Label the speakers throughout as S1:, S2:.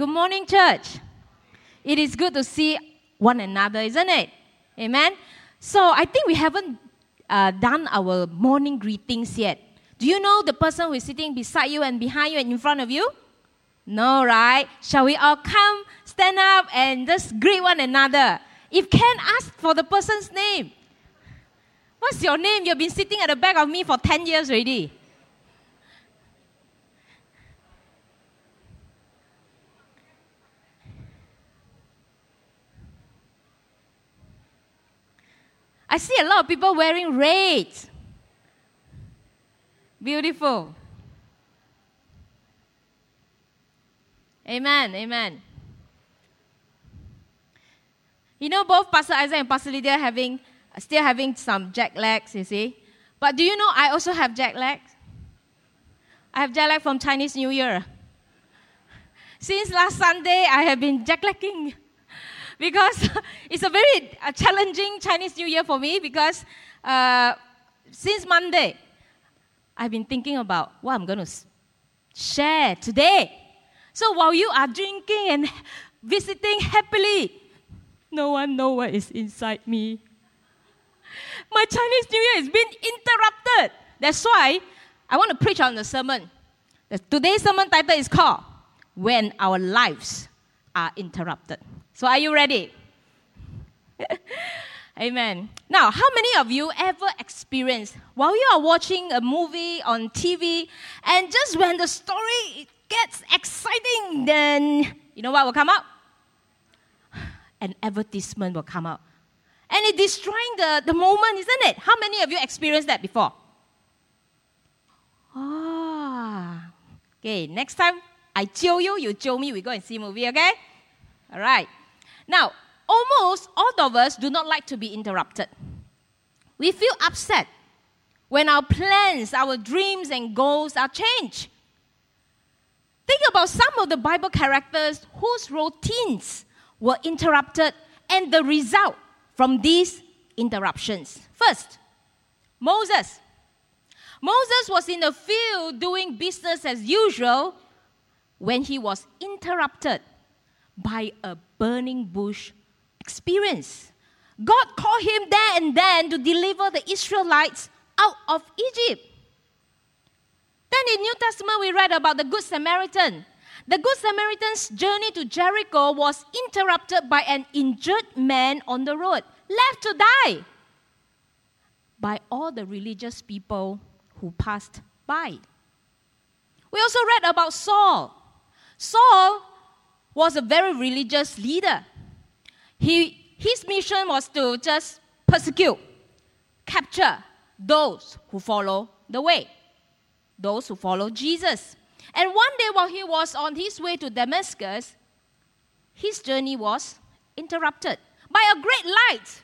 S1: Good morning, church. It is good to see one another, isn't it? Amen. So I think we haven't uh, done our morning greetings yet. Do you know the person who is sitting beside you and behind you and in front of you? No, right? Shall we all come, stand up, and just greet one another? If can, ask for the person's name. What's your name? You've been sitting at the back of me for 10 years already. I see a lot of people wearing red. Beautiful. Amen. Amen. You know, both Pastor Isaac and Pastor Lydia having still having some jet lags, you see. But do you know I also have jet lag? I have jet lag from Chinese New Year. Since last Sunday, I have been jet lagging because it's a very uh, challenging Chinese New Year for me because uh, since Monday, I've been thinking about what I'm going to share today. So while you are drinking and visiting happily, no one knows what is inside me. My Chinese New Year has been interrupted. That's why I want to preach on the sermon. Today's sermon title is called When Our Lives Are Interrupted. So, are you ready? Amen. Now, how many of you ever experienced while you are watching a movie on TV and just when the story gets exciting, then you know what will come up? An advertisement will come up. And it destroying the, the moment, isn't it? How many of you experienced that before? Ah. Okay, next time I chill you, you chill me, we go and see movie, okay? All right. Now, almost all of us do not like to be interrupted. We feel upset when our plans, our dreams, and goals are changed. Think about some of the Bible characters whose routines were interrupted and the result from these interruptions. First, Moses. Moses was in the field doing business as usual when he was interrupted by a burning bush experience. God called him there and then to deliver the Israelites out of Egypt. Then in New Testament we read about the Good Samaritan. The Good Samaritan's journey to Jericho was interrupted by an injured man on the road, left to die by all the religious people who passed by. We also read about Saul. Saul was a very religious leader. He, his mission was to just persecute, capture those who follow the way, those who follow Jesus. And one day, while he was on his way to Damascus, his journey was interrupted by a great light.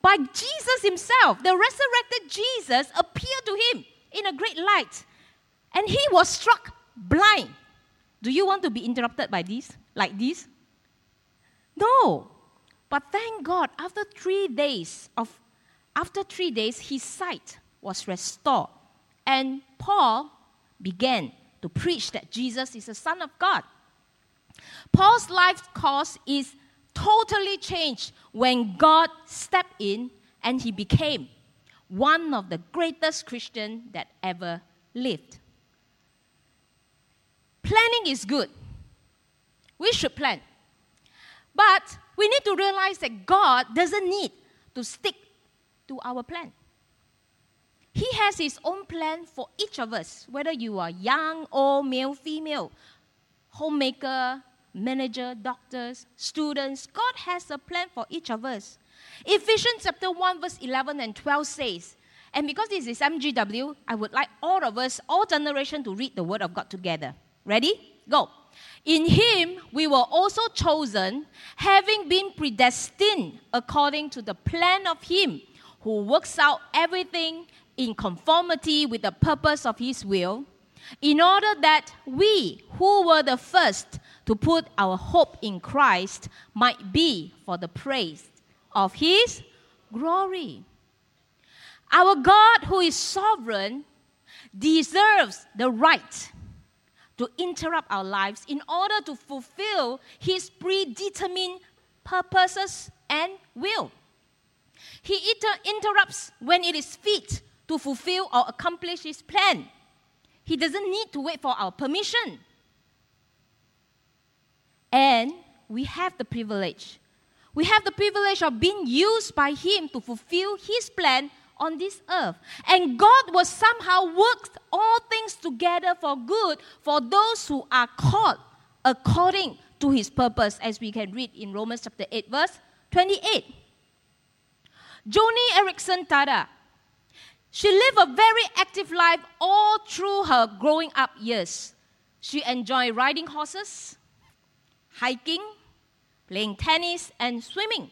S1: By Jesus himself, the resurrected Jesus appeared to him in a great light, and he was struck blind. Do you want to be interrupted by this? Like this? No. But thank God, after three days of after three days, his sight was restored. And Paul began to preach that Jesus is the Son of God. Paul's life course is totally changed when God stepped in and he became one of the greatest Christians that ever lived. Planning is good, we should plan. But we need to realize that God doesn't need to stick to our plan. He has His own plan for each of us, whether you are young, old, male, female, homemaker, manager, doctors, students. God has a plan for each of us. Ephesians chapter 1, verse 11 and 12 says, and because this is MGW, I would like all of us, all generation, to read the Word of God together. Ready? Go. In him we were also chosen, having been predestined according to the plan of him who works out everything in conformity with the purpose of his will, in order that we who were the first to put our hope in Christ might be for the praise of his glory. Our God, who is sovereign, deserves the right to interrupt our lives in order to fulfill His predetermined purposes and will. He inter- interrupts when it is fit to fulfill or accomplish His plan. He doesn't need to wait for our permission. And we have the privilege. We have the privilege of being used by Him to fulfill His plan on this earth. And God will somehow work all things together for good for those who are called according to His purpose, as we can read in Romans chapter 8, verse 28. Joni Eareckson Tada. She lived a very active life all through her growing up years. She enjoyed riding horses, hiking, playing tennis, and swimming.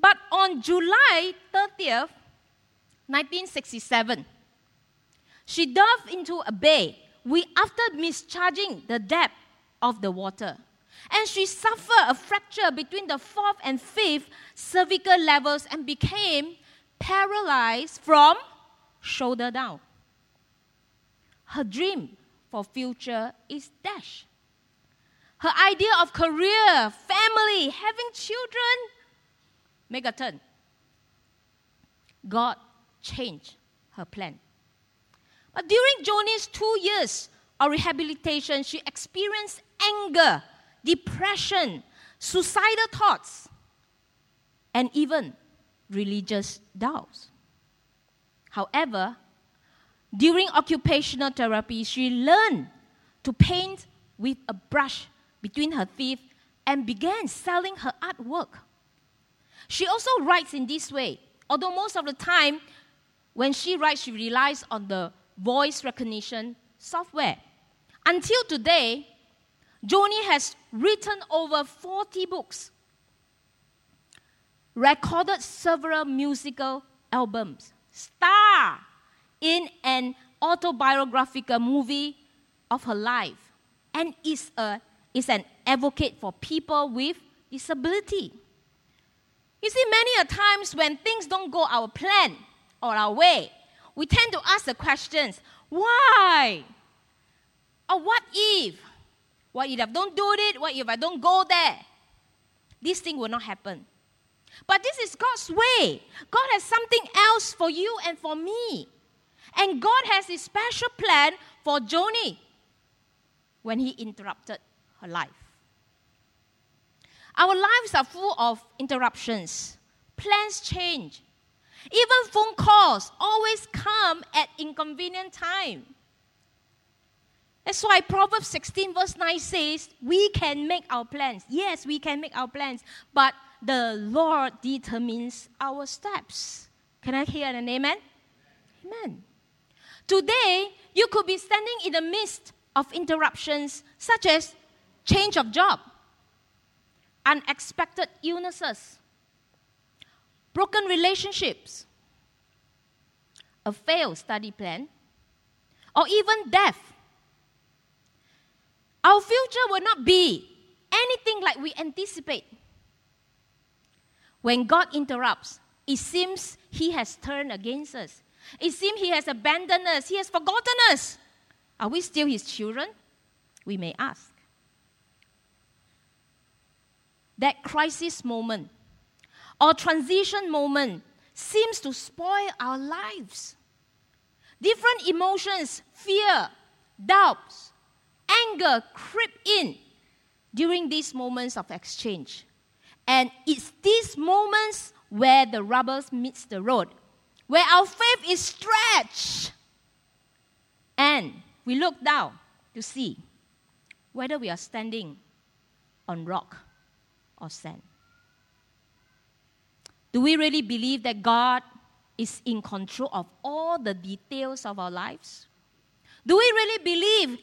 S1: But on July 30th, 1967, she dove into a bay we, after mischarging the depth of the water. And she suffered a fracture between the fourth and fifth cervical levels and became paralyzed from shoulder down. Her dream for future is dashed. Her idea of career, family, having children, make a turn. God changed her plan. But during Joni's two years of rehabilitation, she experienced anger, depression, suicidal thoughts, and even religious doubts. However, during occupational therapy, she learned to paint with a brush between her teeth and began selling her artwork. She also writes in this way, although most of the time when she writes, she relies on the voice recognition software. Until today, Joni has written over 40 books, recorded several musical albums, star in an autobiographical movie of her life, and is, a, is an advocate for people with disability. You see, many a times when things don't go our plan or our way, we tend to ask the questions, why? Or what if? What if I don't do it? What if I don't go there? This thing will not happen. But this is God's way. God has something else for you and for me. And God has a special plan for Joni when He interrupted her life. Our lives are full of interruptions, plans change. Even phone calls always come at inconvenient time. That's why Proverbs 16, verse 9 says, We can make our plans. Yes, we can make our plans, but the Lord determines our steps. Can I hear an amen? Amen. Today, you could be standing in the midst of interruptions such as change of job, unexpected illnesses, broken relationships, a failed study plan, or even death. Our future will not be anything like we anticipate. When God interrupts, it seems He has turned against us. It seems He has abandoned us. He has forgotten us. Are we still His children? We may ask. That crisis moment or transition moment seems to spoil our lives. Different emotions, fear, doubts, anger creep in during these moments of exchange. And it's these moments where the rubber meets the road, where our faith is stretched. And we look down to see whether we are standing on rock or sand. Do we really believe that God is in control of all the details of our lives? Do we really believe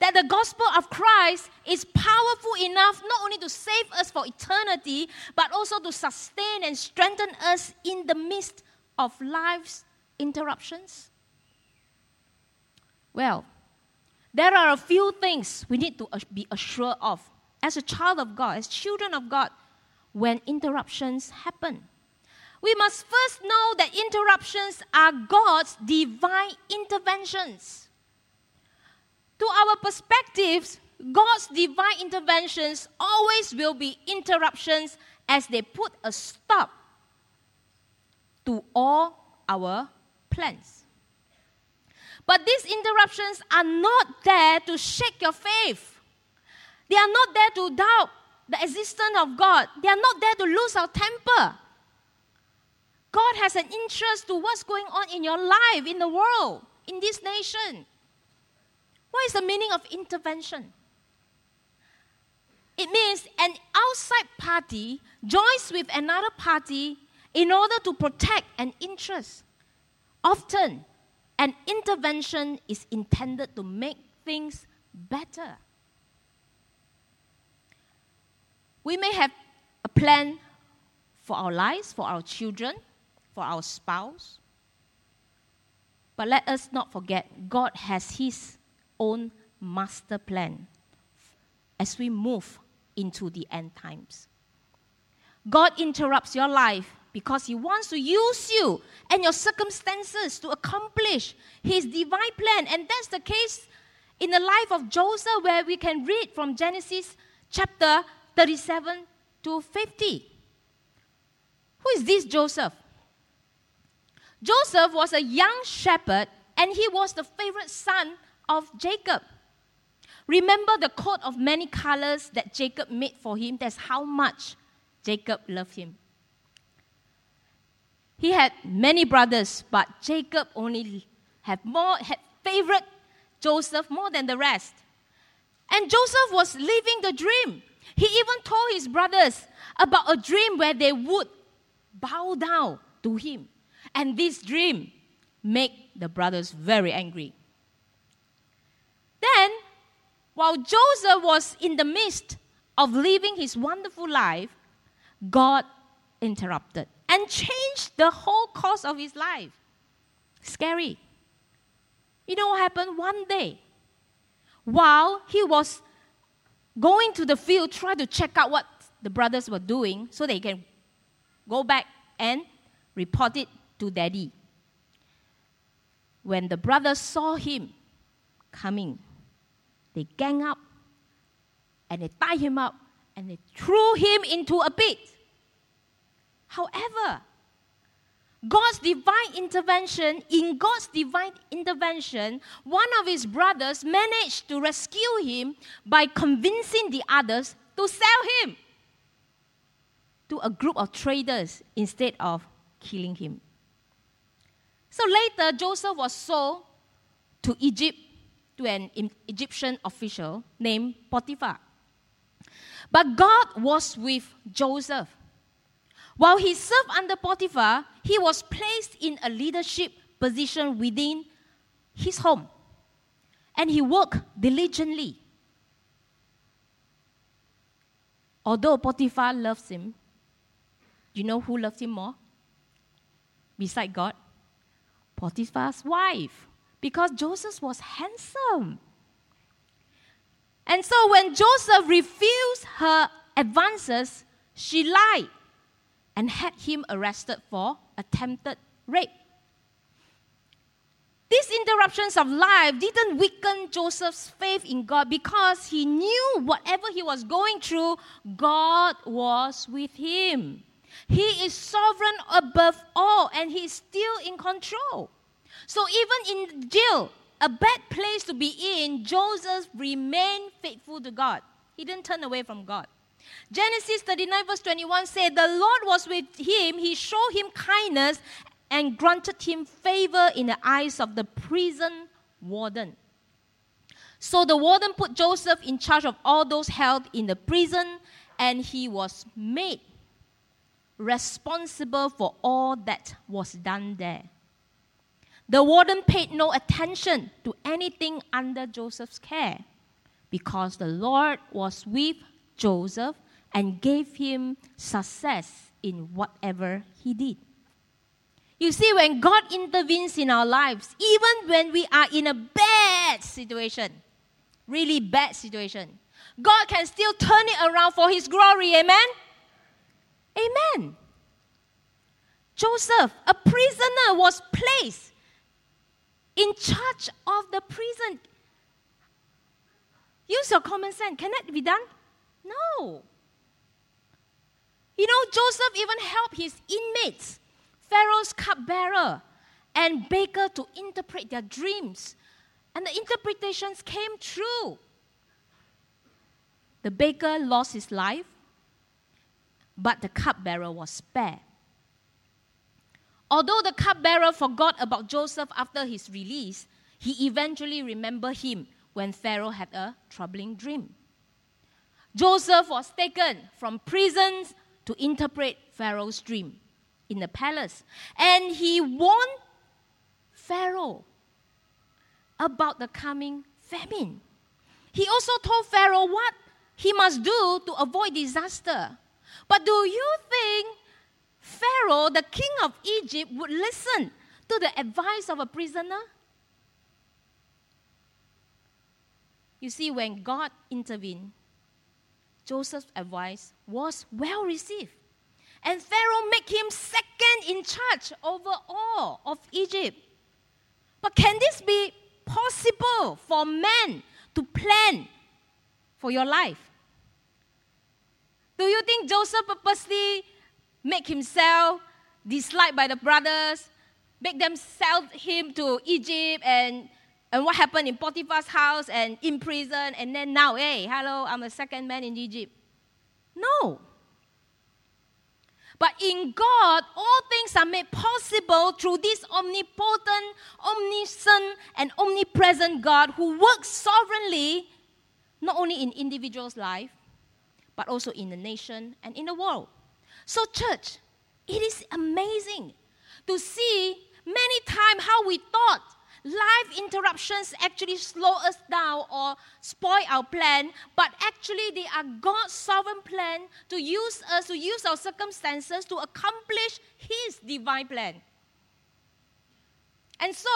S1: that the gospel of Christ is powerful enough not only to save us for eternity, but also to sustain and strengthen us in the midst of life's interruptions? Well, there are a few things we need to be assured of as a child of God, as children of God, when interruptions happen. We must first know that interruptions are God's divine interventions. To our perspectives, God's divine interventions always will be interruptions as they put a stop to all our plans. But these interruptions are not there to shake your faith. They are not there to doubt the existence of God. They are not there to lose our temper. God has an interest to what's going on in your life, in the world, in this nation. What is the meaning of intervention? It means an outside party joins with another party in order to protect an interest. Often, an intervention is intended to make things better. We may have a plan for our lives, for our children, for our spouse. But let us not forget, God has His own master plan as we move into the end times. God interrupts your life because He wants to use you and your circumstances to accomplish His divine plan. And that's the case in the life of Joseph, where we can read from Genesis chapter 37 to 50. Who is this Joseph? Joseph was a young shepherd and he was the favorite son of Jacob. Remember the coat of many colors that Jacob made for him? That's how much Jacob loved him. He had many brothers, but Jacob only had more had favorite Joseph more than the rest. And Joseph was living the dream. He even told his brothers about a dream where they would bow down to him. And this dream made the brothers very angry. Then while Joseph was in the midst of living his wonderful life, God interrupted and changed the whole course of his life. Scary. You know what happened one day? While he was going to the field, trying to check out what the brothers were doing so they can go back and report it to daddy. When the brothers saw him coming, they gang up and they tie him up and they threw him into a pit. However, God's divine intervention, in God's divine intervention, one of his brothers managed to rescue him by convincing the others to sell him to a group of traders instead of killing him. So later, Joseph was sold to Egypt to an Egyptian official named Potiphar. But God was with Joseph. While he served under Potiphar, he was placed in a leadership position within his home. And he worked diligently. Although Potiphar loves him, you know who loves him more? Beside God? Potiphar's wife because Joseph was handsome. And so when Joseph refused her advances, she lied and had him arrested for attempted rape. These interruptions of life didn't weaken Joseph's faith in God because he knew whatever he was going through, God was with him. He is sovereign above all and he is still in control. So even in jail, a bad place to be in, Joseph remained faithful to God. He didn't turn away from God. Genesis 39, verse 21 said, The Lord was with him, he showed him kindness and granted him favor in the eyes of the prison warden. So the warden put Joseph in charge of all those held in the prison, and he was made responsible for all that was done there. The warden paid no attention to anything under Joseph's care because the Lord was with Joseph and gave him success in whatever he did. You see, when God intervenes in our lives, even when we are in a bad situation, really bad situation, God can still turn it around for his glory. Amen? Amen. Joseph, a prisoner, was placed in charge of the prison. Use your common sense. Can that be done? No. You know, Joseph even helped his inmates, Pharaoh's cupbearer and baker, to interpret their dreams. And the interpretations came true. The baker lost his life, but the cupbearer was spared. Although the cupbearer forgot about Joseph after his release, he eventually remembered him when Pharaoh had a troubling dream. Joseph was taken from prisons to interpret Pharaoh's dream in the palace, and he warned Pharaoh about the coming famine. He also told Pharaoh what he must do to avoid disaster. But do you think Pharaoh, the king of Egypt, would listen to the advice of a prisoner? You see, when God intervened, Joseph's advice was well received. And Pharaoh made him second in charge over all of Egypt. But can this be possible for men to plan for your life? Do you think Joseph purposely make himself disliked by the brothers, make them sell him to Egypt and and what happened in Potiphar's house and in prison, and then now, hey, hello, I'm the second man in Egypt. No. But in God, all things are made possible through this omnipotent, omniscient, and omnipresent God who works sovereignly, not only in individuals' life, but also in the nation and in the world. So, church, it is amazing to see many times how we thought life interruptions actually slow us down or spoil our plan, but actually they are God's sovereign plan to use us, to use our circumstances to accomplish His divine plan. And so,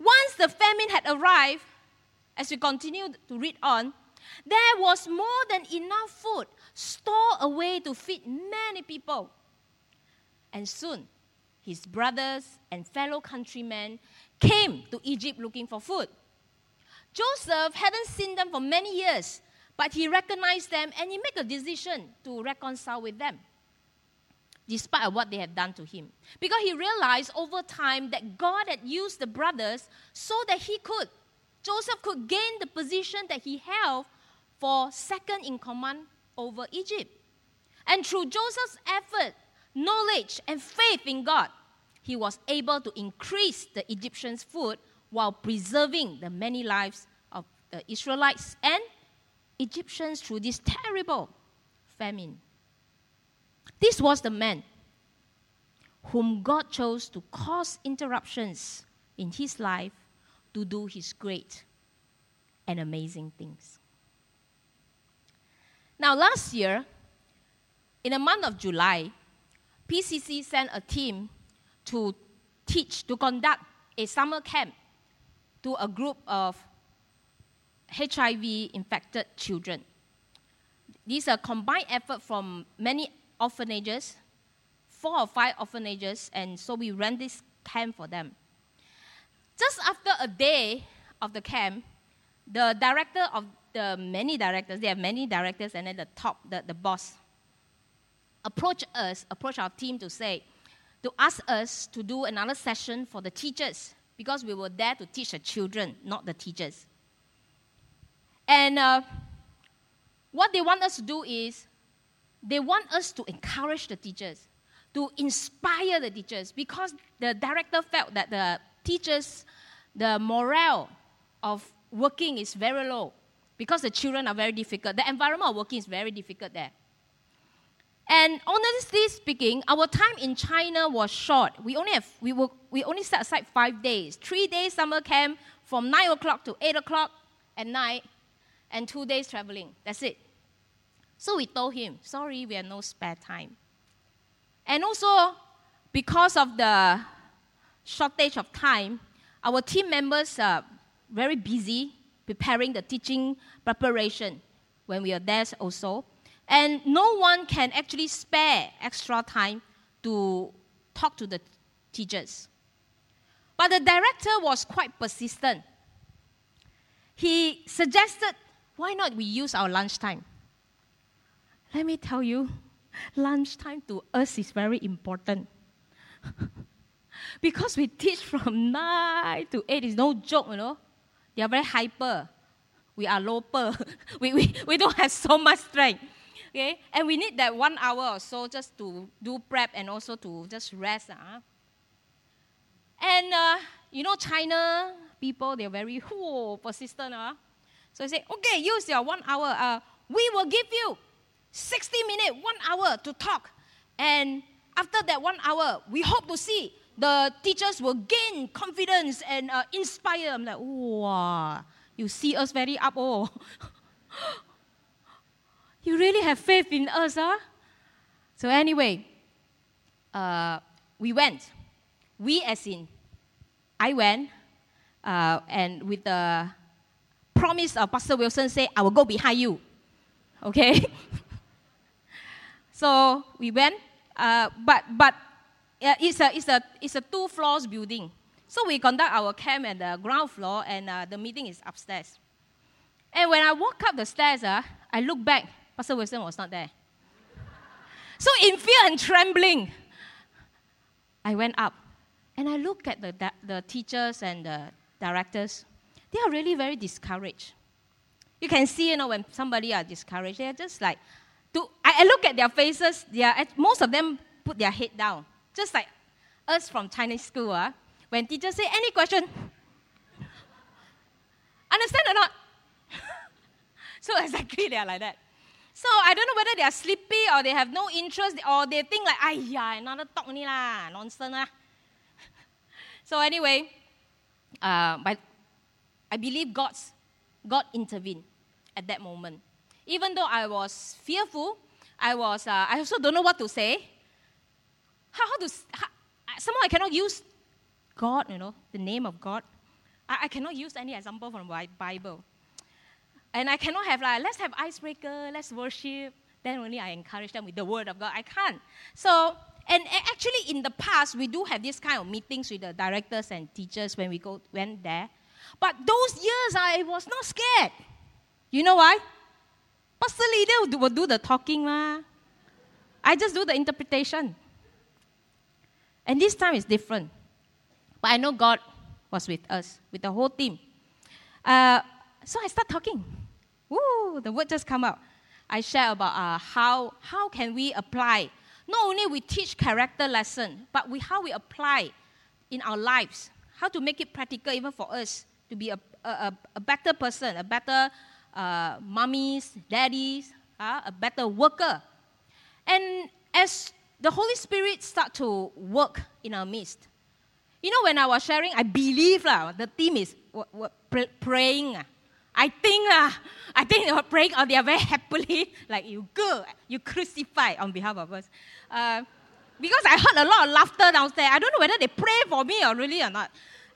S1: once the famine had arrived, as we continue to read on, there was more than enough food stored away to feed many people. And soon, his brothers and fellow countrymen came to Egypt looking for food. Joseph hadn't seen them for many years, but he recognized them and he made a decision to reconcile with them, despite what they had done to him. Because he realized over time that God had used the brothers so that he could, Joseph could gain the position that he held for second in command over Egypt. And through Joseph's effort, knowledge, and faith in God, he was able to increase the Egyptians' food while preserving the many lives of the Israelites and Egyptians through this terrible famine. This was the man whom God chose to cause interruptions in his life to do his great and amazing things. Now, last year, in the month of July, PCC sent a team to teach, to conduct a summer camp to a group of HIV infected children. These are combined effort from many orphanages, four or five orphanages, and so we ran this camp for them. Just after a day of the camp, the director of the many directors, they have many directors, and then the top, the, the boss, approached us, approached our team to say, to ask us to do another session for the teachers because we were there to teach the children, not the teachers. And uh, what they want us to do is they want us to encourage the teachers, to inspire the teachers, because the director felt that the teachers, the morale of working is very low because the children are very difficult. The environment of working is very difficult there. And honestly speaking, our time in China was short. We only have we will we only set aside five days. Three days summer camp from nine o'clock to eight o'clock at night, and two days traveling. That's it. So we told him, sorry, we have no spare time. And also, because of the shortage of time, our team members are very busy preparing the teaching preparation when we are there also. And no one can actually spare extra time to talk to the teachers. But the director was quite persistent. He suggested why not we use our lunchtime? Let me tell you, lunchtime to us is very important. because we teach from 9 to 8 is no joke, you know. They are very hyper. We are lower. we, we, we don't have so much strength. Okay? And we need that one hour or so just to do prep and also to just rest. Uh. And uh, you know, China people, they're very whoo, persistent. Uh. So they say, okay, use your one hour. Uh, we will give you 60 minutes, one hour to talk. And after that one hour, we hope to see the teachers will gain confidence and uh, inspire. I'm like, wow, you see us very up, oh. you really have faith in us, huh? So anyway, uh, we went. We as in, I went, uh, and with the promise of Pastor Wilson say, I will go behind you. Okay? so we went, uh, but, but it's, a, it's, a, it's a two floors building. So we conduct our camp at the ground floor, and uh, the meeting is upstairs. And when I walk up the stairs, uh, I look back. Pastor Wilson was not there. so in fear and trembling, I went up. And I look at the, the teachers and the directors. They are really very discouraged. You can see, you know, when somebody are discouraged, they are just like, to, I look at their faces, they are, most of them put their head down. Just like us from Chinese school, uh, when teachers say any question, understand or not? so exactly they are like that. So I don't know whether they are sleepy or they have no interest or they think like, yeah, another talk ni lah, nonsense lah. so anyway, uh, but I believe God's, God intervened at that moment. Even though I was fearful, I was, uh, I also don't know what to say. How, how to, how, somehow I cannot use God, you know, the name of God. I, I cannot use any example from the Bible. And I cannot have like, let's have icebreaker, let's worship. Then only I encourage them with the word of God. I can't. So, and actually in the past, we do have this kind of meetings with the directors and teachers when we go, went there. But those years, ah, I was not scared. You know why? Pastor Lydia will do the talking. Ma. I just do the interpretation. And this time is different. But I know God was with us, with the whole team. Uh, so I start talking. Woo, the word just come out. I share about uh, how, how can we apply. Not only we teach character lesson, but we, how we apply in our lives. How to make it practical even for us to be a, a, a better person, a better uh, mummies, daddies, uh, a better worker. And as the Holy Spirit start to work in our midst, you know, when I was sharing, I believe lah, the team is what, what, praying. Uh. I think lah, I think they were praying or they are very happily, like you go, you crucify on behalf of us. Uh, because I heard a lot of laughter downstairs. I don't know whether they pray for me or really or not.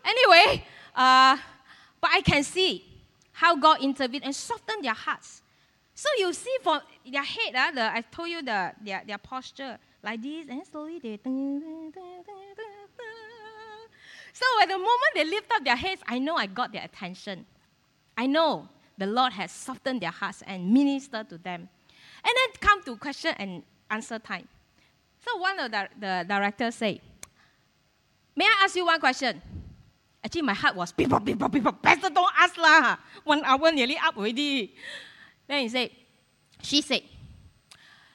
S1: Anyway, uh, but I can see how God intervened and softened their hearts. So you see for their head, uh, the, I told you the, their, their posture, like this, and slowly they. So at the moment they lift up their heads, I know I got their attention. I know the Lord has softened their hearts and ministered to them. And then come to question and answer time. So one of the, the directors say, May I ask you one question? Actually, my heart was beep, beep, beep, beep. Pastor, don't ask lah. One hour nearly up already. Then he said, she said,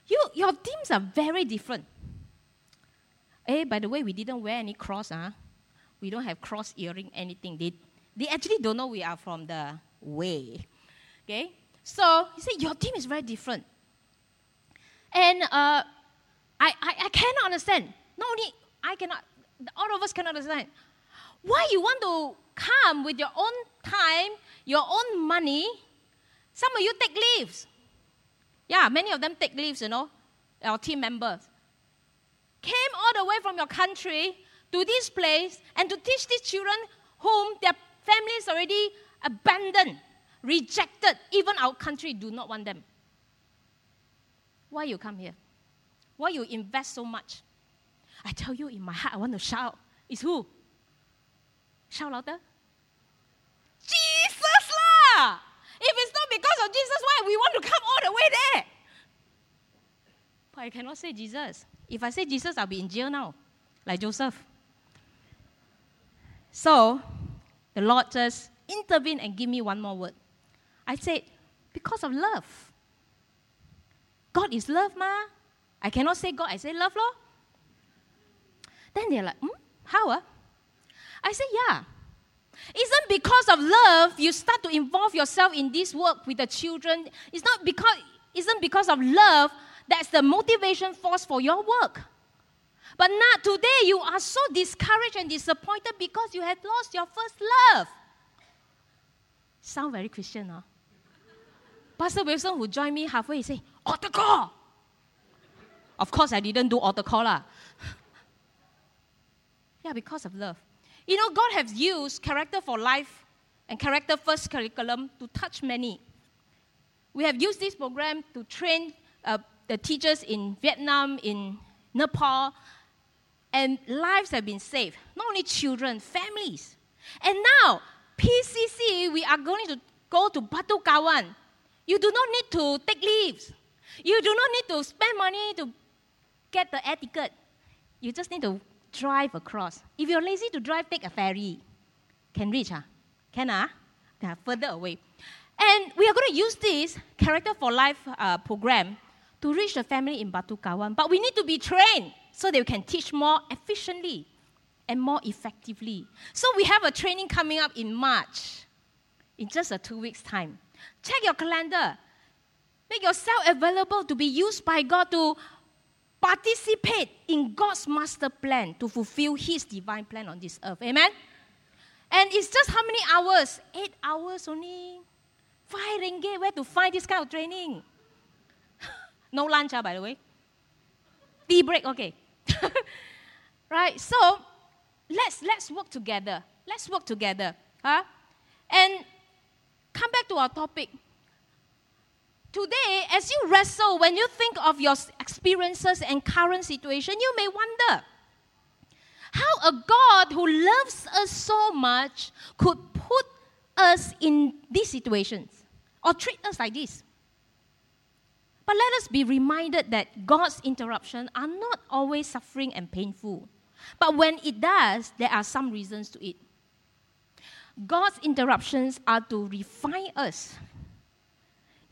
S1: you, your teams are very different. Hey, eh, by the way, we didn't wear any cross. Huh? We don't have cross earring, anything. They, they actually don't know we are from the way. Okay? So he said, Your team is very different. And uh, I, I, I cannot understand. Not only I cannot, all of us cannot understand. Why you want to come with your own time, your own money? Some of you take leaves. Yeah, many of them take leaves, you know, our team members. Came all the way from your country to this place and to teach these children whom their families already abandoned, rejected. Even our country do not want them. Why you come here? Why you invest so much? I tell you, in my heart, I want to shout. It's who? Shout louder. Jesus lah! If it's because of Jesus, why we want to come all the way there? But I cannot say Jesus. If I say Jesus, I'll be in jail now, like Joseph. So the Lord just intervened and give me one more word. I said, because of love. God is love, ma. I cannot say God, I say love, Lord. Then they're like, hmm, how? Uh? I said, yeah. Isn't because of love you start to involve yourself in this work with the children? It's not because isn't because of love that's the motivation force for your work. But not today you are so discouraged and disappointed because you had lost your first love. Sound very Christian, huh? Pastor Wilson, who joined me halfway, he say, altar call. Of course, I didn't do altar call. Lah. yeah, because of love. You know, God has used Character for Life and Character First curriculum to touch many. We have used this program to train uh, the teachers in Vietnam, in Nepal, and lives have been saved. Not only children, families. And now, PCC, we are going to go to Batu Kawan. You do not need to take leaves. You do not need to spend money to get the etiquette. You just need to drive across. If you're lazy to drive, take a ferry. Can reach, huh? Can, ah? Huh? further away. And we are going to use this Character for Life uh, program to reach the family in Batu Kawan. But we need to be trained so we can teach more efficiently and more effectively. So we have a training coming up in March, in just a two weeks' time. Check your calendar. Make yourself available to be used by God to participate in God's master plan to fulfill His divine plan on this earth. Amen? And it's just how many hours? Eight hours only. Five ringgit. Where to find this kind of training? no lunch, uh, by the way. Tea break, okay. right, so let's let's work together. Let's work together. Huh? And come back to our topic. Today, as you wrestle, when you think of your experiences and current situation, you may wonder how a God who loves us so much could put us in these situations or treat us like this. But let us be reminded that God's interruptions are not always suffering and painful. But when it does, there are some reasons to it. God's interruptions are to refine us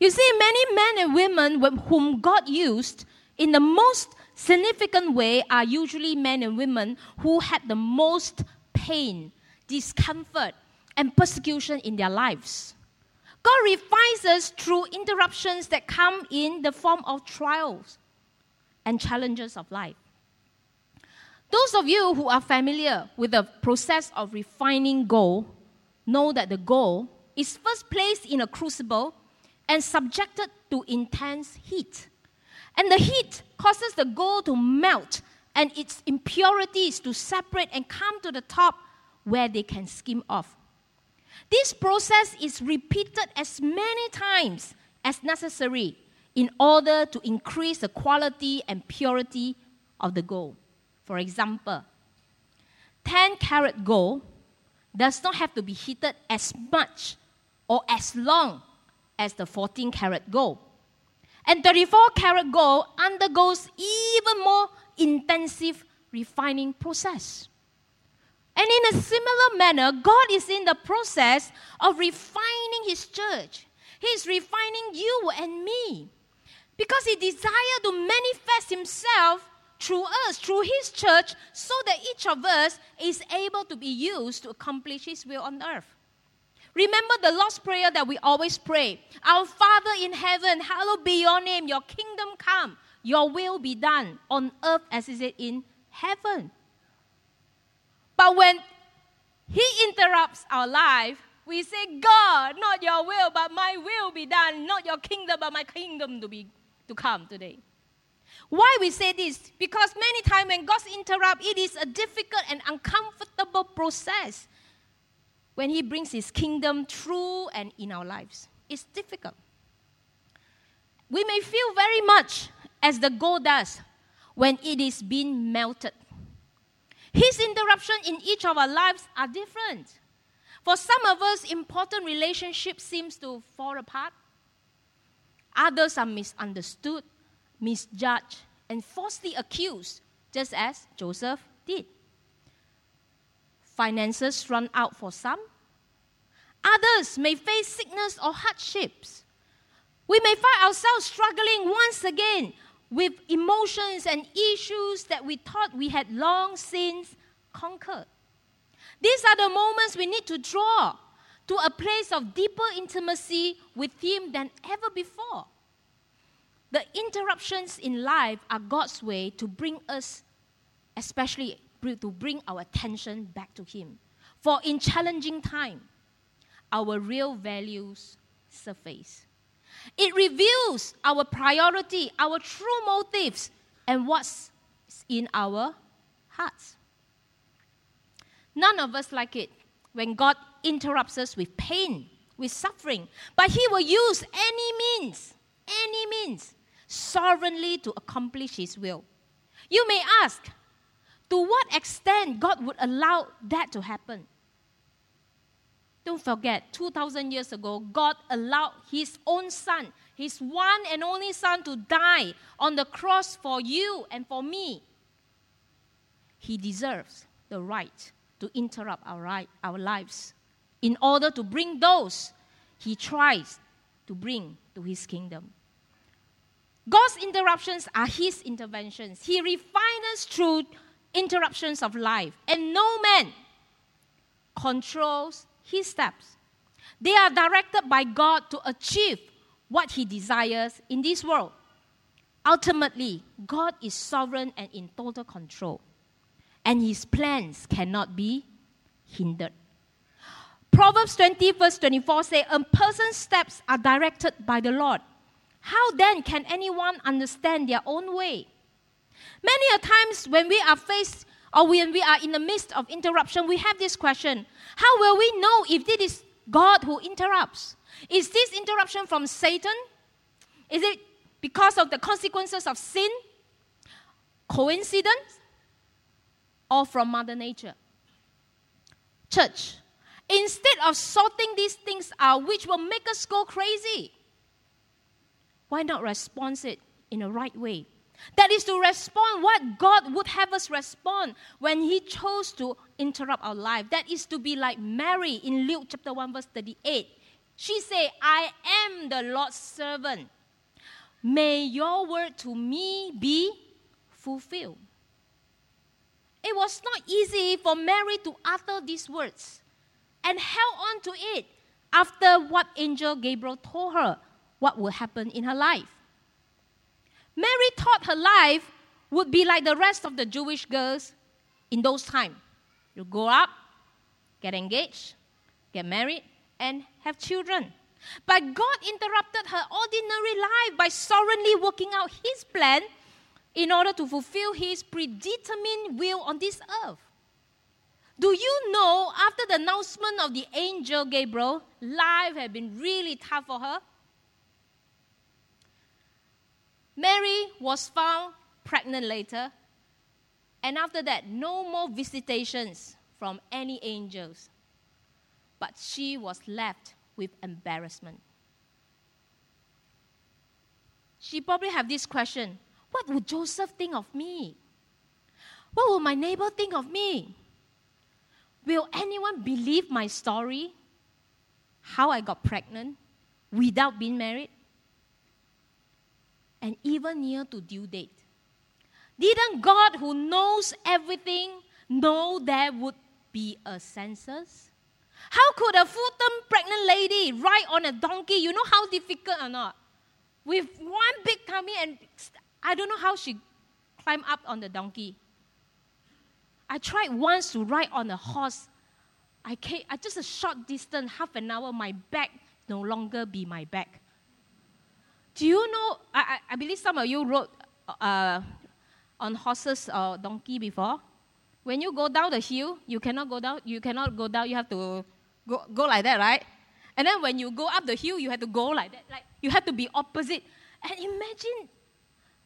S1: you see, many men and women whom God used in the most significant way are usually men and women who had the most pain, discomfort, and persecution in their lives. God refines us through interruptions that come in the form of trials and challenges of life. Those of you who are familiar with the process of refining gold know that the gold is first placed in a crucible and subjected to intense heat. And the heat causes the gold to melt and its impurities to separate and come to the top where they can skim off. This process is repeated as many times as necessary in order to increase the quality and purity of the gold. For example, 10 carat gold does not have to be heated as much or as long as the 14 karat gold. And 34 karat gold undergoes even more intensive refining process. And in a similar manner, God is in the process of refining His church. He's refining you and me because He desires to manifest Himself through us, through His church, so that each of us is able to be used to accomplish His will on earth. Remember the Lord's Prayer that we always pray Our Father in heaven, hallowed be your name, your kingdom come, your will be done on earth as is it is in heaven. But when He interrupts our life, we say, God, not your will, but my will be done, not your kingdom, but my kingdom to be to come today. Why we say this? Because many times when God interrupts, it is a difficult and uncomfortable process when He brings His kingdom through and in our lives. It's difficult. We may feel very much as the gold does when it is being melted. His interruption in each of our lives are different. For some of us, important relationships seems to fall apart. Others are misunderstood, misjudged, and falsely accused, just as Joseph did. Finances run out for some. Others may face sickness or hardships. We may find ourselves struggling once again with emotions and issues that we thought we had long since conquered. These are the moments we need to draw to a place of deeper intimacy with Him than ever before. The interruptions in life are God's way to bring us, especially to bring our attention back to Him. For in challenging time, our real values surface. It reveals our priority, our true motives, and what's in our hearts. None of us like it when God interrupts us with pain, with suffering, but He will use any means, any means, sovereignly to accomplish His will. You may ask, to what extent God would allow that to happen? Don't forget, 2,000 years ago, God allowed His own Son, His one and only Son, to die on the cross for you and for me. He deserves the right to interrupt our, right, our lives in order to bring those He tries to bring to His kingdom. God's interruptions are His interventions. He refines through interruptions of life, and no man controls his steps. They are directed by God to achieve what he desires in this world. Ultimately, God is sovereign and in total control, and his plans cannot be hindered. Proverbs 20, verse 24 say, A person's steps are directed by the Lord. How then can anyone understand their own way? Many a times when we are faced or when we are in the midst of interruption, we have this question How will we know if it is God who interrupts? Is this interruption from Satan? Is it because of the consequences of sin? Coincidence? Or from Mother Nature? Church, instead of sorting these things out, which will make us go crazy, why not respond it in the right way? That is to respond what God would have us respond when He chose to interrupt our life. That is to be like Mary in Luke chapter 1, verse 38. She said, I am the Lord's servant. May your word to me be fulfilled. It was not easy for Mary to utter these words and held on to it after what angel Gabriel told her what would happen in her life. Mary thought her life would be like the rest of the Jewish girls in those times. You grow up, get engaged, get married, and have children. But God interrupted her ordinary life by sovereignly working out His plan in order to fulfill His predetermined will on this earth. Do you know, after the announcement of the angel Gabriel, life had been really tough for her? Mary was found pregnant later, and after that, no more visitations from any angels. But she was left with embarrassment. She probably have this question What would Joseph think of me? What will my neighbor think of me? Will anyone believe my story? How I got pregnant without being married? And even near to due date. Didn't God, who knows everything, know there would be a census? How could a full term pregnant lady ride on a donkey? You know how difficult or not? With one big tummy, and I don't know how she climbed up on the donkey. I tried once to ride on a horse. I, came, just a short distance, half an hour, my back no longer be my back. Do you know? I, I believe some of you rode uh, on horses or donkey before. When you go down the hill, you cannot go down. You cannot go down. You have to go, go like that, right? And then when you go up the hill, you have to go like that. Like you have to be opposite. And imagine,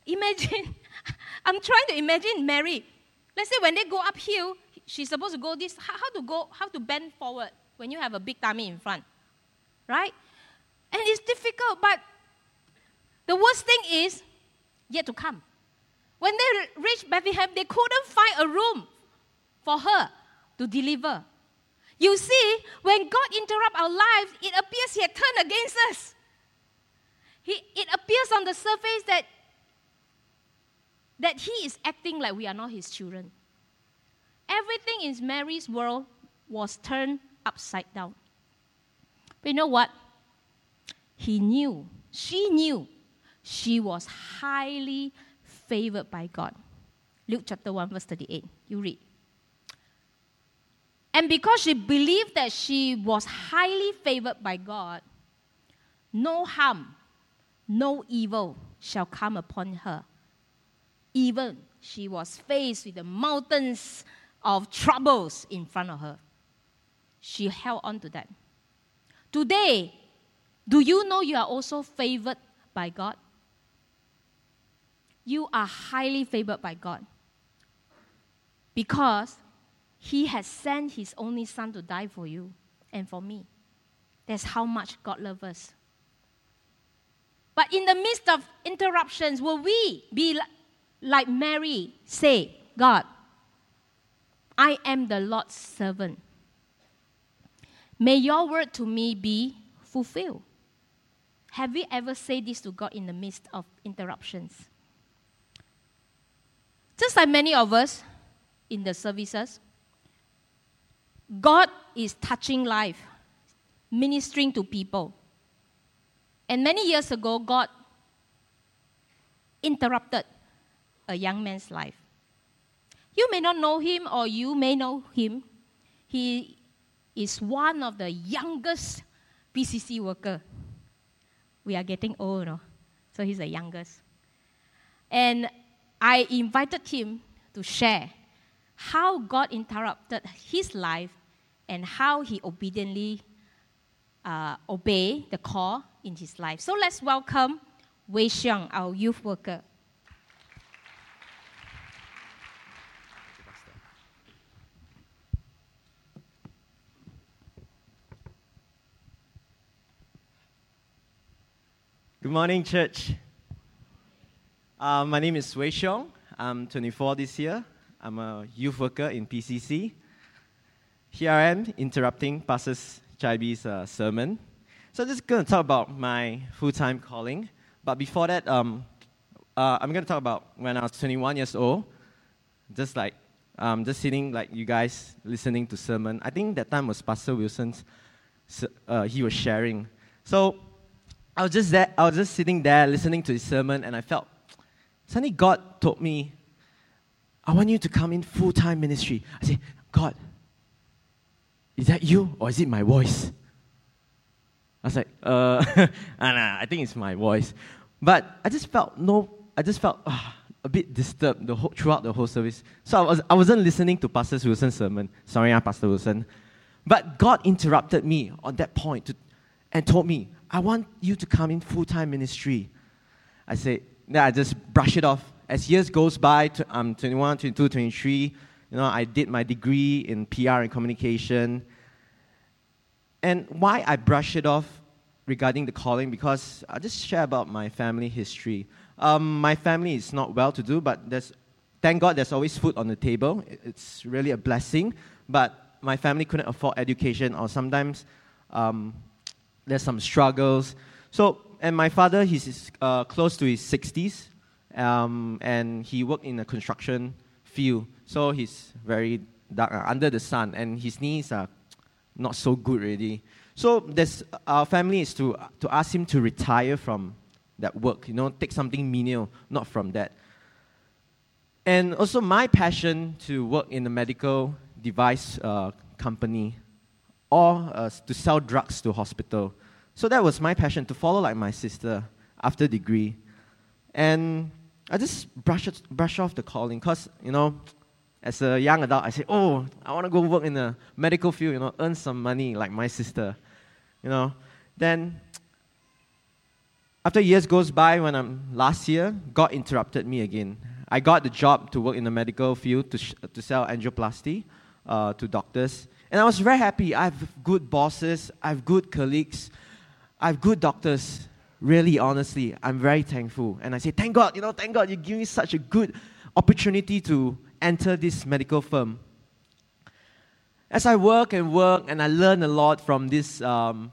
S1: imagine. I'm trying to imagine Mary. Let's say when they go uphill, she's supposed to go this. How, how to go? How to bend forward when you have a big tummy in front, right? And it's difficult, but The worst thing is yet to come. When they reached Bethlehem, they couldn't find a room for her to deliver. You see, when God interrupts our lives, it appears He had turned against us. He, it appears on the surface that, that He is acting like we are not His children. Everything in Mary's world was turned upside down. But you know what? He knew, she knew, she was highly favored by God. Luke chapter 1, verse 38. You read. And because she believed that she was highly favored by God, no harm, no evil shall come upon her. Even she was faced with the mountains of troubles in front of her. She held on to that. Today, do you know you are also favored by God? You are highly favored by God because He has sent His only Son to die for you and for me. That's how much God loves us. But in the midst of interruptions, will we be like Mary, say, God, I am the Lord's servant. May your word to me be fulfilled. Have we ever said this to God in the midst of interruptions? Just like many of us in the services, God is touching life, ministering to people. And many years ago, God interrupted a young man's life. You may not know him or you may know him. He is one of the youngest PCC worker. We are getting old, no? so he's the youngest. And I invited him to share how God interrupted his life and how he obediently uh, obeyed the call in his life. So let's welcome Wei Xiong, our youth worker.
S2: Good morning, church. Uh, my name is Wei Xiong. I'm 24 this year. I'm a youth worker in PCC. Here I am interrupting Pastor Chaibi's uh, sermon. So I'm just going to talk about my full-time calling. But before that, um, uh, I'm going to talk about when I was 21 years old. Just like, um, just sitting like you guys listening to sermon. I think that time was Pastor Wilson's. Uh, he was sharing. So I was just there, I was just sitting there listening to his sermon, and I felt suddenly God told me, I want you to come in full time ministry. I said, God, is that you or is it my voice? I was like, uh, nah, I think it's my voice. But I just felt no, I just felt uh, a bit disturbed the whole, throughout the whole service. So I, was, I wasn't listening to Pastor Wilson's sermon. Sorry, uh, Pastor Wilson. But God interrupted me on that point to, and told me, I want you to come in full time ministry. I said, yeah, I just brush it off. As years goes by, I'm 21, 22, 23. You know, I did my degree in PR and communication. And why I brush it off regarding the calling, because I'll just share about my family history. Um, my family is not well to do, but there's, thank God there's always food on the table. It's really a blessing. But my family couldn't afford education, or sometimes um, there's some struggles. So, and my father, he's uh, close to his 60s, um, and he worked in a construction field. So he's very dark, uh, under the sun, and his knees are not so good already. So there's, our family is to, to ask him to retire from that work, you know, take something menial, not from that. And also my passion to work in a medical device uh, company or uh, to sell drugs to hospital. So that was my passion to follow like my sister after degree. And I just brush, it, brush off the calling because, you know, as a young adult, I say, oh, I want to go work in the medical field, you know, earn some money like my sister, you know. Then, after years goes by, when I'm last year, God interrupted me again. I got the job to work in the medical field to, sh- to sell angioplasty uh, to doctors. And I was very happy. I have good bosses, I have good colleagues, I have good doctors. really honestly, I'm very thankful. And I say, Thank God, you know, thank God you give me such a good opportunity to enter this medical firm. As I work and work and I learn a lot from this, um,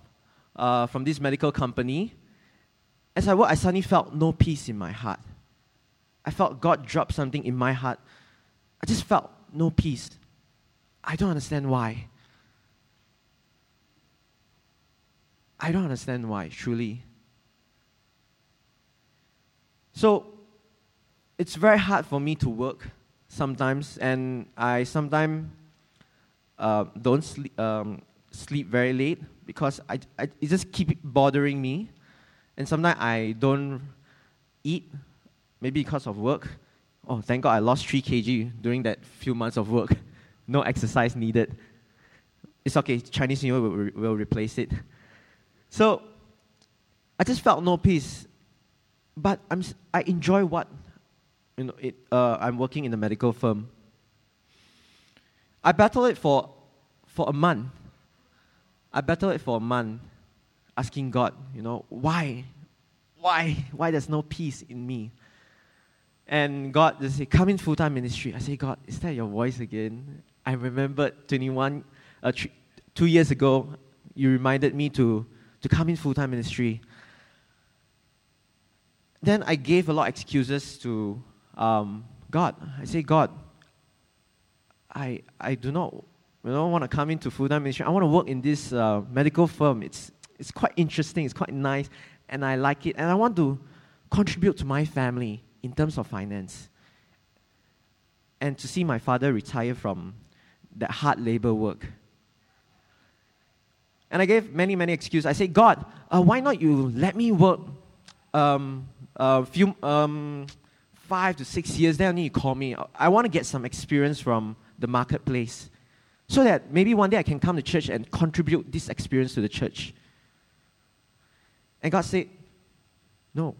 S2: uh, from this medical company, as I work, I suddenly felt no peace in my heart. I felt God dropped something in my heart. I just felt no peace. I don't understand why. I don't understand why, truly. So, it's very hard for me to work sometimes, and I sometimes uh, don't sleep, um, sleep very late because I, I, it just keep bothering me. And sometimes I don't eat, maybe because of work. Oh, thank God I lost 3 kg during that few months of work. no exercise needed. It's okay, Chinese New Year will, will replace it. So I just felt no peace. But I'm, I enjoy what you know, it, uh, I'm working in a medical firm. I battled it for, for a month. I battled it for a month, asking God, you know, why? Why? Why there's no peace in me? And God just said, come in full time ministry. I say, God, is that your voice again? I remembered 21, uh, three, two years ago, you reminded me to, to come in full time ministry. Then I gave a lot of excuses to um, God. I say, God, I, I do not you know, want to come into full time ministry. I want to work in this uh, medical firm. It's, it's quite interesting, it's quite nice, and I like it. And I want to contribute to my family in terms of finance. And to see my father retire from that hard labor work. And I gave many, many excuses. I said, God, uh, why not you let me work um, a few, um, five to six years, then you call me. I want to get some experience from the marketplace so that maybe one day I can come to church and contribute this experience to the church. And God said, No,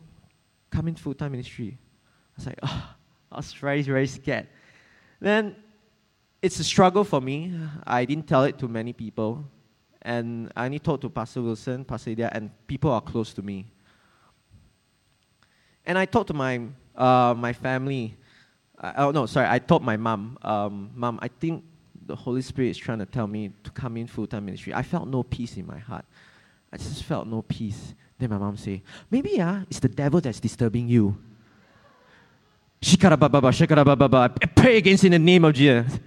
S2: come in full time ministry. I was like, oh, I was very, very scared. Then it's a struggle for me. I didn't tell it to many people. And I only told to Pastor Wilson, Pastor Lydia, and people are close to me. And I talked to my uh, my family. Oh no, sorry. I told my mom, um, mom, I think the Holy Spirit is trying to tell me to come in full time ministry. I felt no peace in my heart. I just felt no peace. Then my mom say, maybe uh, it's the devil that's disturbing you. Shikarababa, shikarababa. Pray against in the name of Jesus.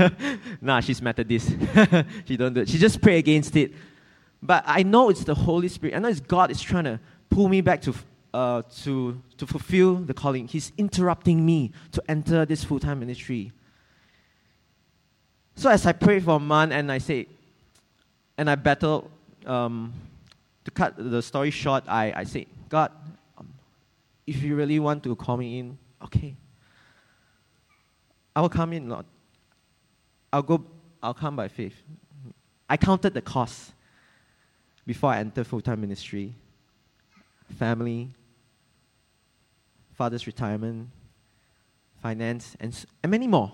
S2: nah, she's Methodist. she don't do it. She just pray against it. But I know it's the Holy Spirit. I know it's God is trying to pull me back to uh, to, to fulfill the calling. He's interrupting me to enter this full time ministry. So as I prayed for a month and I say, and I battled, um, to cut the story short, I, I said, God, um, if you really want to call me in, okay. I will come in, Lord. I'll go, I'll come by faith. I counted the cost before I entered full time ministry family, father's retirement, finance, and, and many more.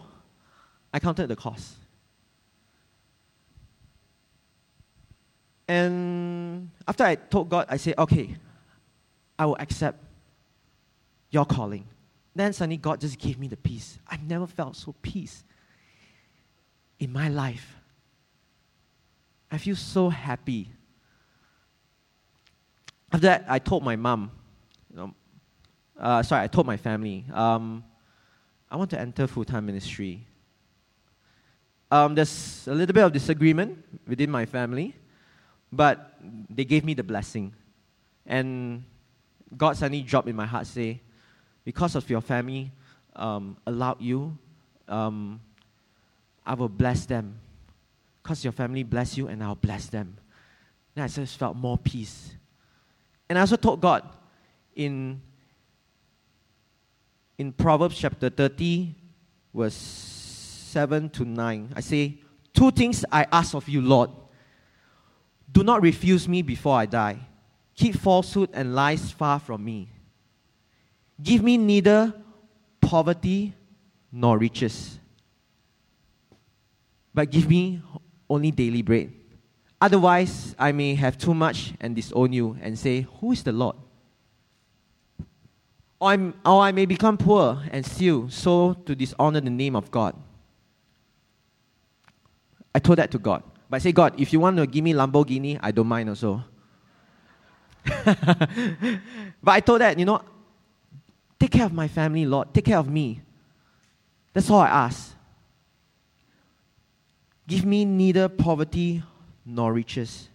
S2: I counted the cost. And after I told God, I said, okay, I will accept your calling. Then suddenly God just gave me the peace. I've never felt so peace in my life. I feel so happy. After that, I told my mom, you know, uh, sorry, I told my family, um, I want to enter full time ministry. Um, there's a little bit of disagreement within my family, but they gave me the blessing. And God suddenly dropped in my heart, say, because of your family um, allowed you, um, I will bless them. Because your family bless you, and I'll bless them. Then I just felt more peace. And I also told God in in Proverbs chapter 30, verse 7 to 9, I say, Two things I ask of you, Lord. Do not refuse me before I die. Keep falsehood and lies far from me. Give me neither poverty nor riches, but give me only daily bread. Otherwise, I may have too much and disown you and say, Who is the Lord? Or, I'm, or I may become poor and steal, so to dishonor the name of God. I told that to God. But I say, God, if you want to give me Lamborghini, I don't mind also. but I told that, you know, take care of my family, Lord. Take care of me. That's all I ask. Give me neither poverty nor riches.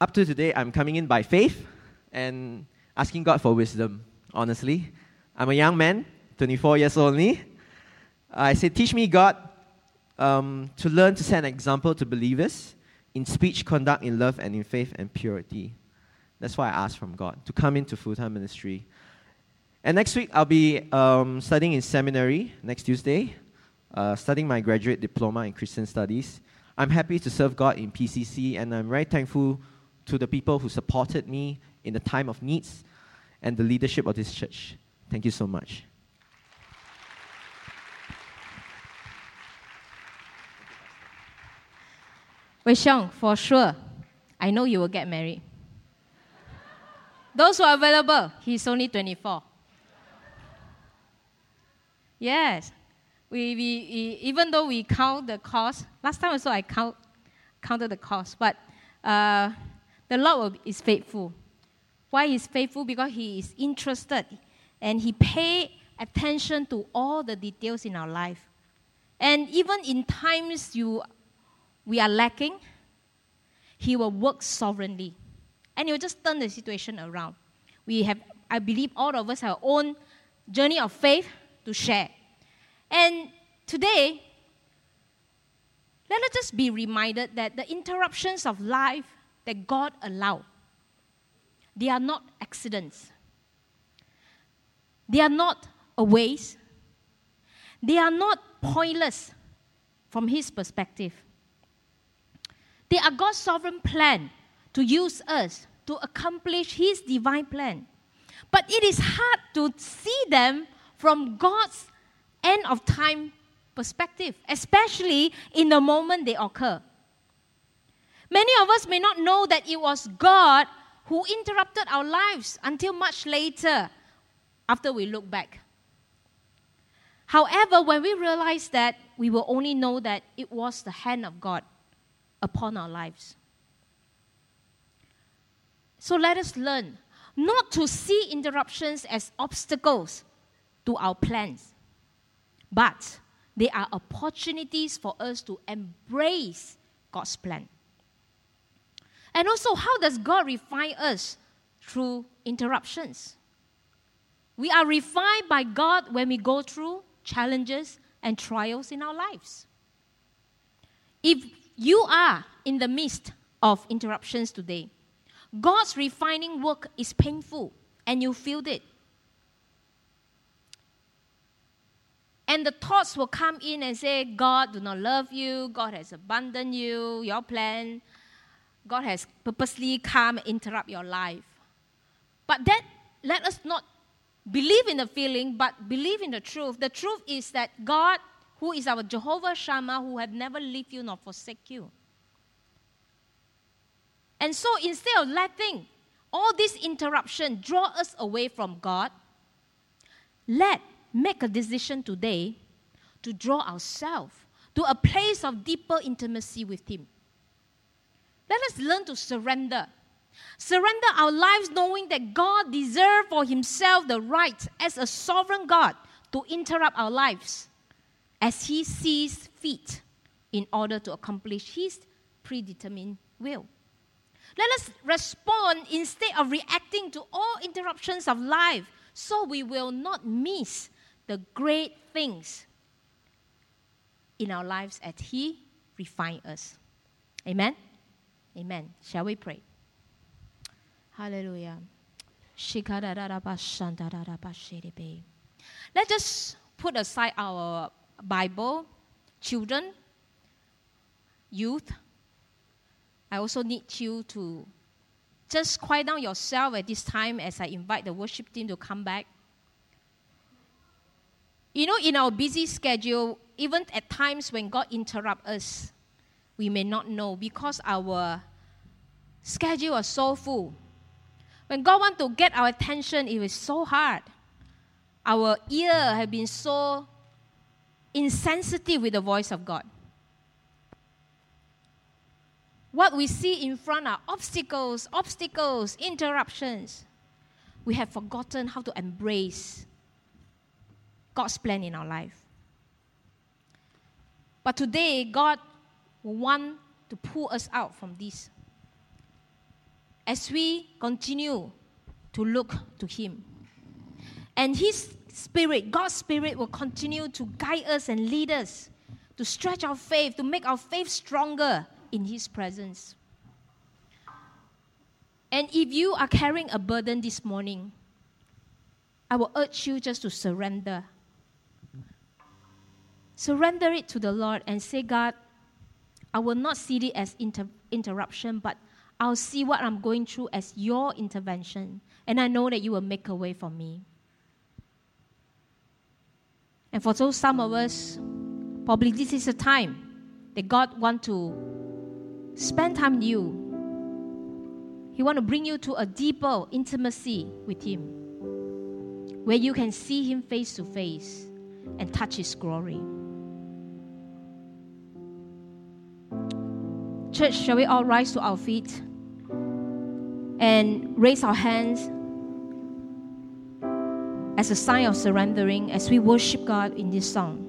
S2: Up to today, I'm coming in by faith and asking God for wisdom, honestly. I'm a young man, 24 years old only. I say, Teach me, God, um, to learn to set an example to believers in speech, conduct, in love, and in faith and purity. That's why I asked from God to come into full time ministry. And next week, I'll be um, studying in seminary next Tuesday, uh, studying my graduate diploma in Christian Studies. I'm happy to serve God in PCC, and I'm very thankful to the people who supported me in the time of needs and the leadership of this church. Thank you so much.
S1: Wei Xiong, for sure, I know you will get married. Those who are available, he's only 24. Yes. We, we, we, even though we count the cost, last time also I count, counted the cost, but uh, the Lord is faithful. Why He's faithful? Because He is interested and He pay attention to all the details in our life. And even in times you, we are lacking, He will work sovereignly. And He will just turn the situation around. We have, I believe all of us have our own journey of faith to share. And today, let us just be reminded that the interruptions of life that God allowed, they are not accidents. They are not a waste. They are not pointless from His perspective. They are God's sovereign plan to use us to accomplish His divine plan. But it is hard to see them from God's end of time perspective, especially in the moment they occur. Many of us may not know that it was God who interrupted our lives until much later after we look back. However, when we realize that, we will only know that it was the hand of God upon our lives. So let us learn not to see interruptions as obstacles to our plans, but they are opportunities for us to embrace God's plan. And also, how does God refine us? Through interruptions. We are refined by God when we go through challenges and trials in our lives. If you are in the midst of interruptions today, God's refining work is painful and you feel it. And the thoughts will come in and say, God do not love you, God has abandoned you, your plan, God has purposely come and interrupt your life. But that let us not believe in the feeling, but believe in the truth. The truth is that God, who is our Jehovah Shammah, who have never leave you nor forsake you. And so instead of letting all this interruption draw us away from God, let make a decision today to draw ourselves to a place of deeper intimacy with Him. Let us learn to surrender. Surrender our lives knowing that God deserves for Himself the right as a sovereign God to interrupt our lives as He sees fit in order to accomplish His predetermined will. Let us respond instead of reacting to all interruptions of life so we will not miss the great things in our lives as He refine us. Amen. Amen. Shall we pray? Hallelujah. Let us put aside our Bible, children, youth. I also need you to just quiet down yourself at this time as I invite the worship team to come back. You know, in our busy schedule, even at times when God interrupt us, we may not know because our schedule is so full. When God want to get our attention, it is so hard. Our ear have been so insensitive with the voice of God. What we see in front are obstacles, obstacles, interruptions. We have forgotten how to embrace God's plan in our life. But today, God will want to pull us out from this as we continue to look to Him. And His Spirit, God's Spirit, will continue to guide us and lead us to stretch our faith, to make our faith stronger in His presence. And if you are carrying a burden this morning, I will urge you just to surrender. Surrender it to the Lord and say, God, I will not see it as inter- interruption, but I'll see what I'm going through as your intervention. And I know that you will make a way for me. And for those some of us, probably this is a time that God want to spend time with you. He want to bring you to a deeper intimacy with Him, where you can see Him face to face and touch His glory. Church, shall we all rise to our feet and raise our hands as a sign of surrendering as we worship God in this song?